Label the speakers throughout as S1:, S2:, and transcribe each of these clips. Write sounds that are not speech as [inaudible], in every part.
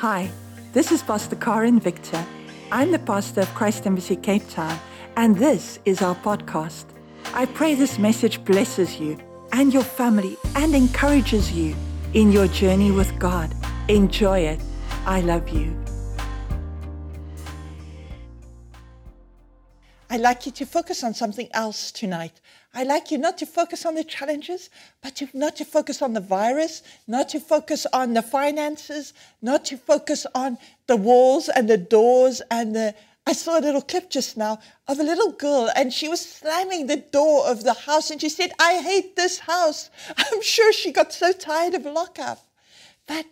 S1: Hi, this is Pastor Karen Victor. I'm the pastor of Christ Embassy Cape Town, and this is our podcast. I pray this message blesses you and your family and encourages you in your journey with God. Enjoy it. I love you.
S2: I'd like you to focus on something else tonight. I'd like you not to focus on the challenges, but to, not to focus on the virus, not to focus on the finances, not to focus on the walls and the doors and the. I saw a little clip just now of a little girl and she was slamming the door of the house and she said, I hate this house. [laughs] I'm sure she got so tired of lockup. But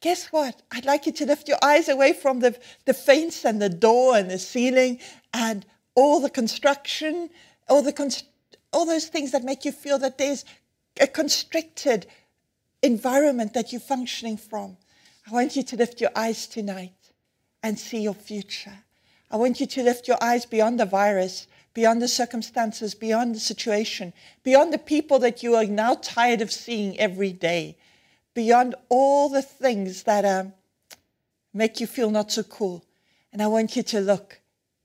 S2: guess what? I'd like you to lift your eyes away from the, the fence and the door and the ceiling and all the construction, all the const- all those things that make you feel that there's a constricted environment that you're functioning from. I want you to lift your eyes tonight and see your future. I want you to lift your eyes beyond the virus, beyond the circumstances, beyond the situation, beyond the people that you are now tired of seeing every day, beyond all the things that um, make you feel not so cool. And I want you to look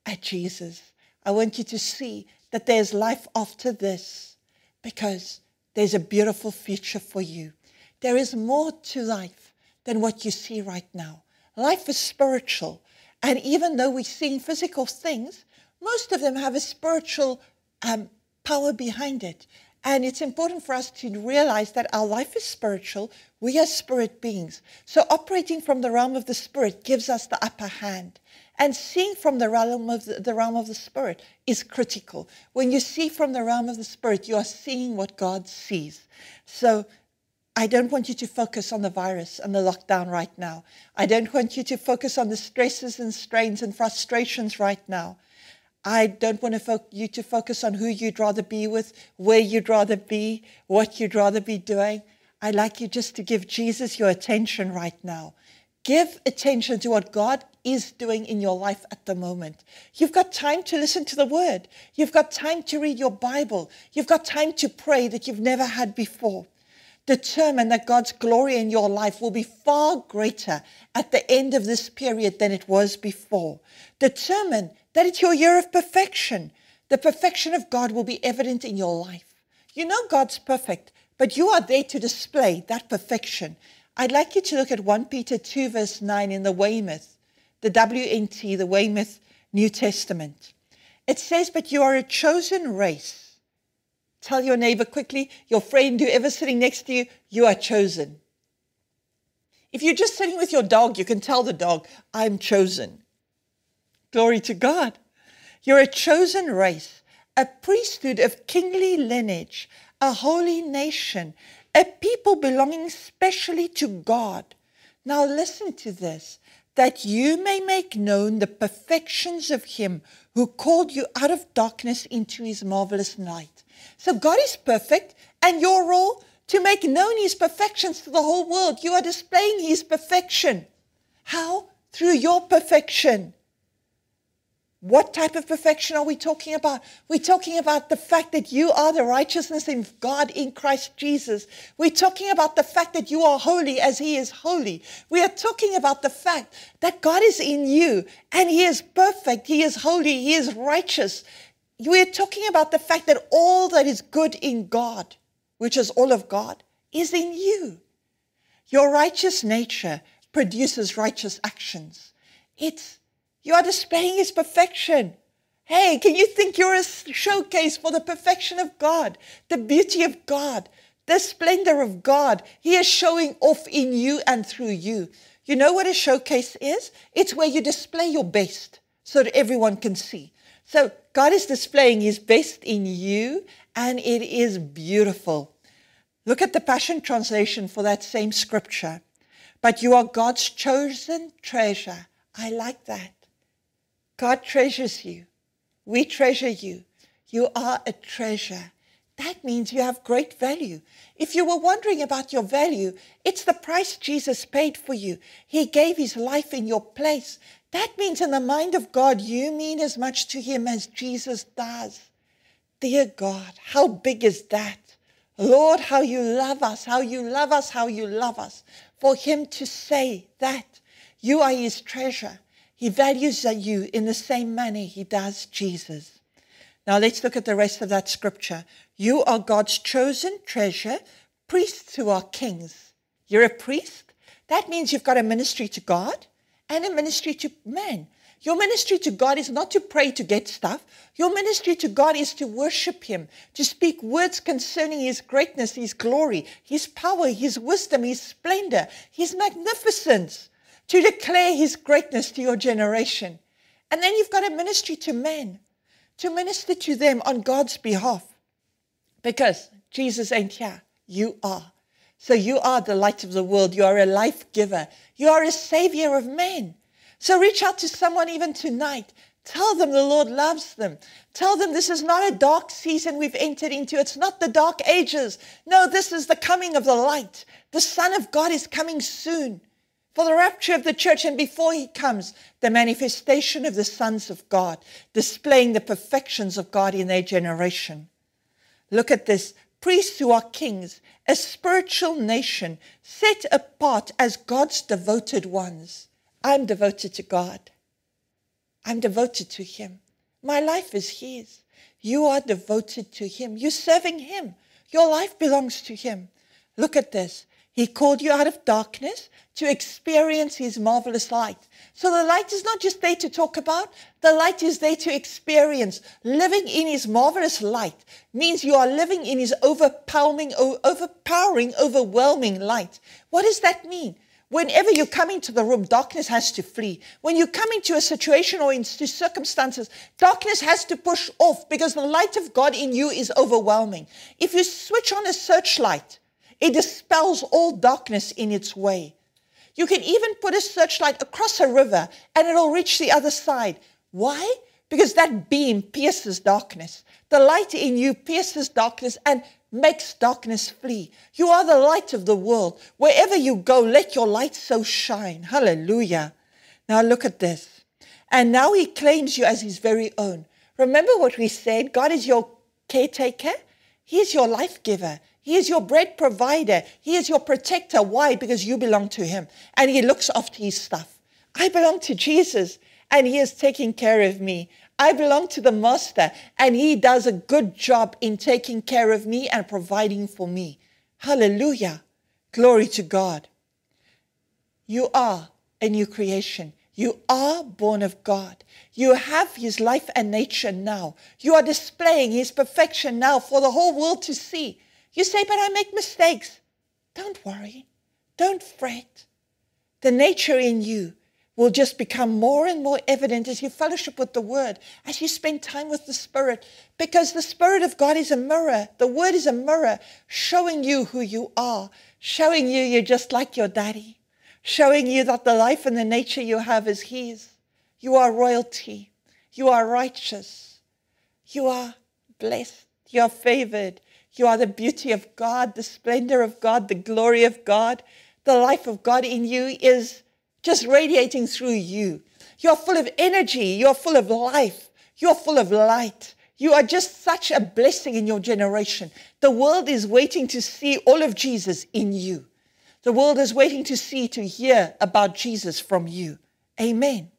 S2: at Jesus. I want you to see that there's life after this because there's a beautiful future for you. There is more to life than what you see right now. Life is spiritual. And even though we're seeing physical things, most of them have a spiritual um, power behind it. And it's important for us to realize that our life is spiritual. We are spirit beings. So operating from the realm of the spirit gives us the upper hand. And seeing from the realm of the, the, realm of the spirit is critical. When you see from the realm of the spirit, you are seeing what God sees. So I don't want you to focus on the virus and the lockdown right now. I don't want you to focus on the stresses and strains and frustrations right now. I don't want to fo- you to focus on who you'd rather be with, where you'd rather be, what you'd rather be doing. I'd like you just to give Jesus your attention right now. Give attention to what God is doing in your life at the moment. You've got time to listen to the word. You've got time to read your Bible. You've got time to pray that you've never had before. Determine that God's glory in your life will be far greater at the end of this period than it was before. Determine that it's your year of perfection. The perfection of God will be evident in your life. You know God's perfect, but you are there to display that perfection. I'd like you to look at 1 Peter 2, verse 9 in the Weymouth the WNT, the Weymouth New Testament. It says, But you are a chosen race. Tell your neighbor quickly, your friend, whoever's sitting next to you, you are chosen. If you're just sitting with your dog, you can tell the dog, I'm chosen. Glory to God. You're a chosen race, a priesthood of kingly lineage, a holy nation, a people belonging specially to God. Now listen to this that you may make known the perfections of him who called you out of darkness into his marvelous light. So God is perfect, and your role to make known his perfections to the whole world. You are displaying his perfection. How? Through your perfection. What type of perfection are we talking about? We're talking about the fact that you are the righteousness of God in Christ Jesus. We're talking about the fact that you are holy as He is holy. We are talking about the fact that God is in you and He is perfect, He is holy, He is righteous. We are talking about the fact that all that is good in God, which is all of God, is in you. Your righteous nature produces righteous actions. It's you are displaying His perfection. Hey, can you think you're a showcase for the perfection of God, the beauty of God, the splendor of God? He is showing off in you and through you. You know what a showcase is? It's where you display your best so that everyone can see. So God is displaying His best in you, and it is beautiful. Look at the Passion Translation for that same scripture. But you are God's chosen treasure. I like that. God treasures you. We treasure you. You are a treasure. That means you have great value. If you were wondering about your value, it's the price Jesus paid for you. He gave his life in your place. That means in the mind of God, you mean as much to him as Jesus does. Dear God, how big is that? Lord, how you love us, how you love us, how you love us. For him to say that You are his treasure. He values you in the same manner he does Jesus. Now let's look at the rest of that scripture. You are God's chosen treasure, priests who are kings. You're a priest? That means you've got a ministry to God and a ministry to man. Your ministry to God is not to pray to get stuff. Your ministry to God is to worship Him, to speak words concerning His greatness, His glory, His power, His wisdom, His splendor, His magnificence, to declare His greatness to your generation. And then you've got a ministry to men, to minister to them on God's behalf. Because Jesus ain't here, you are. So you are the light of the world. You are a life giver. You are a savior of men. So reach out to someone even tonight. Tell them the Lord loves them. Tell them this is not a dark season we've entered into. It's not the dark ages. No, this is the coming of the light. The Son of God is coming soon for the rapture of the church. And before he comes, the manifestation of the sons of God, displaying the perfections of God in their generation. Look at this. Priests who are kings, a spiritual nation set apart as God's devoted ones. I'm devoted to God. I'm devoted to Him. My life is His. You are devoted to Him. You're serving Him. Your life belongs to Him. Look at this. He called you out of darkness to experience His marvelous light. So the light is not just there to talk about, the light is there to experience. Living in His marvelous light means you are living in His overpowering, overpowering, overwhelming light. What does that mean? Whenever you come into the room, darkness has to flee. When you come into a situation or into circumstances, darkness has to push off because the light of God in you is overwhelming. If you switch on a searchlight, it dispels all darkness in its way. You can even put a searchlight across a river and it'll reach the other side. Why? Because that beam pierces darkness. The light in you pierces darkness and makes darkness flee. You are the light of the world. Wherever you go, let your light so shine. Hallelujah. Now look at this. And now he claims you as his very own. Remember what we said? God is your caretaker. He is your life giver. He is your bread provider. He is your protector. Why? Because you belong to him and he looks after his stuff. I belong to Jesus and he is taking care of me. I belong to the master and he does a good job in taking care of me and providing for me. Hallelujah. Glory to God. You are a new creation. You are born of God. You have his life and nature now. You are displaying his perfection now for the whole world to see. You say, but I make mistakes. Don't worry. Don't fret. The nature in you will just become more and more evident as you fellowship with the Word, as you spend time with the Spirit, because the Spirit of God is a mirror. The Word is a mirror showing you who you are, showing you you're just like your daddy, showing you that the life and the nature you have is His. You are royalty. You are righteous. You are blessed. You are favored. You are the beauty of God, the splendor of God, the glory of God. The life of God in you is just radiating through you. You're full of energy. You're full of life. You're full of light. You are just such a blessing in your generation. The world is waiting to see all of Jesus in you. The world is waiting to see, to hear about Jesus from you. Amen.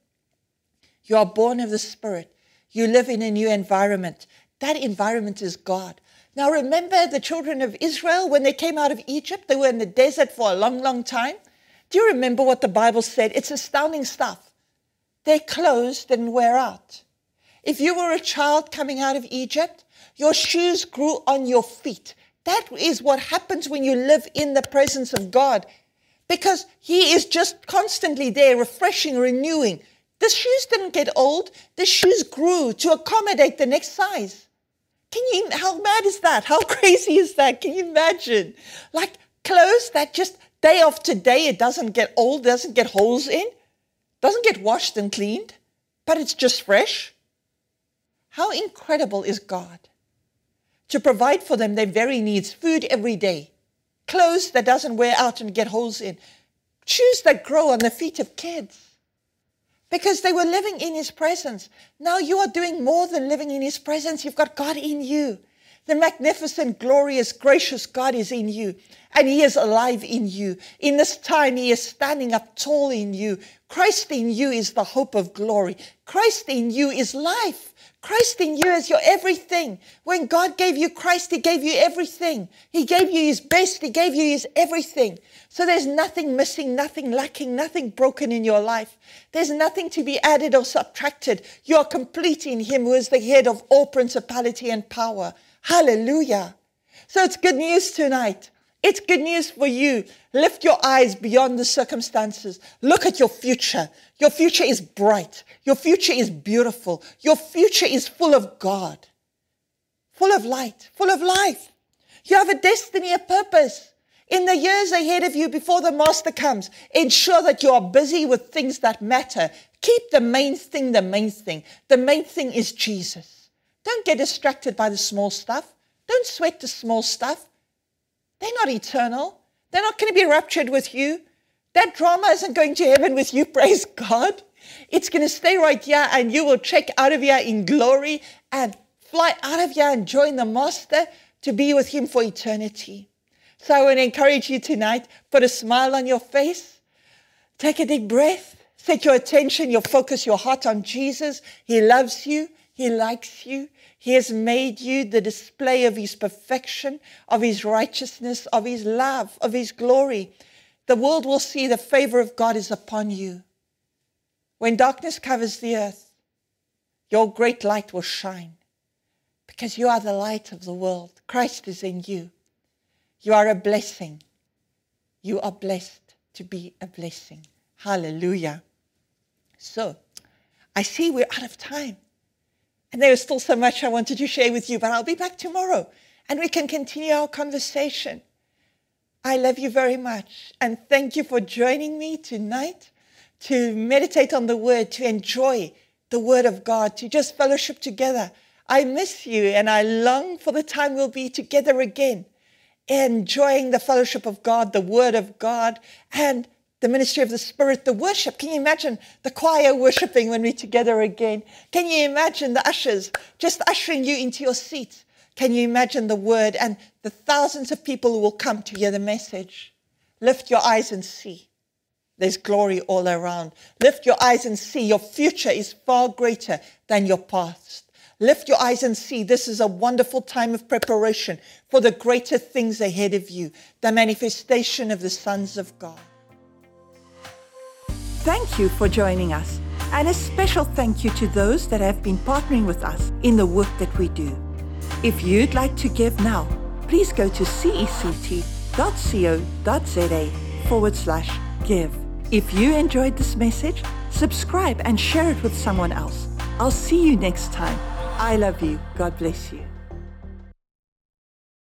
S2: You are born of the Spirit. You live in a new environment. That environment is God. Now remember the children of Israel when they came out of Egypt? They were in the desert for a long, long time. Do you remember what the Bible said? It's astounding stuff. Their clothes didn't wear out. If you were a child coming out of Egypt, your shoes grew on your feet. That is what happens when you live in the presence of God because He is just constantly there, refreshing, renewing. The shoes didn't get old, the shoes grew to accommodate the next size. Can you, how mad is that? How [laughs] crazy is that? Can you imagine? Like clothes that just Day after day, it doesn't get old, doesn't get holes in, doesn't get washed and cleaned, but it's just fresh. How incredible is God to provide for them their very needs, food every day, clothes that doesn't wear out and get holes in, shoes that grow on the feet of kids. Because they were living in his presence. Now you are doing more than living in his presence. You've got God in you. The magnificent, glorious, gracious God is in you, and He is alive in you. In this time, He is standing up tall in you, Christ in you is the hope of glory. Christ in you is life. Christ in you is your everything. When God gave you Christ, He gave you everything. He gave you His best. He gave you His everything. So there's nothing missing, nothing lacking, nothing broken in your life. There's nothing to be added or subtracted. You are complete in Him who is the head of all principality and power. Hallelujah. So it's good news tonight. It's good news for you. Lift your eyes beyond the circumstances. Look at your future. Your future is bright. Your future is beautiful. Your future is full of God, full of light, full of life. You have a destiny, a purpose. In the years ahead of you before the master comes, ensure that you are busy with things that matter. Keep the main thing the main thing. The main thing is Jesus. Don't get distracted by the small stuff. Don't sweat the small stuff. They're not eternal. They're not going to be raptured with you. That drama isn't going to heaven with you, [laughs] praise God. It's going to stay right here and you will check out of here in glory and fly out of here and join the Master to be with Him for eternity. So I want to encourage you tonight put a smile on your face, take a deep breath, set your attention, your focus, your heart on Jesus. He loves you, He likes you, he has made you the display of His perfection, of His righteousness, of His love, of His glory. The world will see the favor of God is upon you. When darkness covers the earth, your great light will shine because you are the light of the world. Christ is in you. You are a blessing. You are blessed to be a blessing. Hallelujah. So, I see we're out of time. And there is still so much I wanted to share with you, but I'll be back tomorrow and we can continue our conversation. I love you very much and thank you for joining me tonight to meditate on the word, to enjoy the word of God, to just fellowship together. I miss you and I long for the time we'll be together again, enjoying the fellowship of God, the word of God, and the ministry of the Spirit, the worship. Can you imagine the choir worshiping when we're together again? Can you imagine the ushers just ushering you into your seat? Can you imagine the word and the thousands of people who will come to hear the message? Lift your eyes and see. There's glory all around. Lift your eyes and see. Your future is far greater than your past. Lift your eyes and see. This is a wonderful time of preparation for the greater things ahead of you, the manifestation of the sons of God.
S1: Thank you for joining us, and a special thank you to those that have been partnering with us in the work that we do. If you'd like to give now, please go to cect.co.za forward slash give. If you enjoyed this message, subscribe and share it with someone else. I'll see you next time. I love you. God bless you.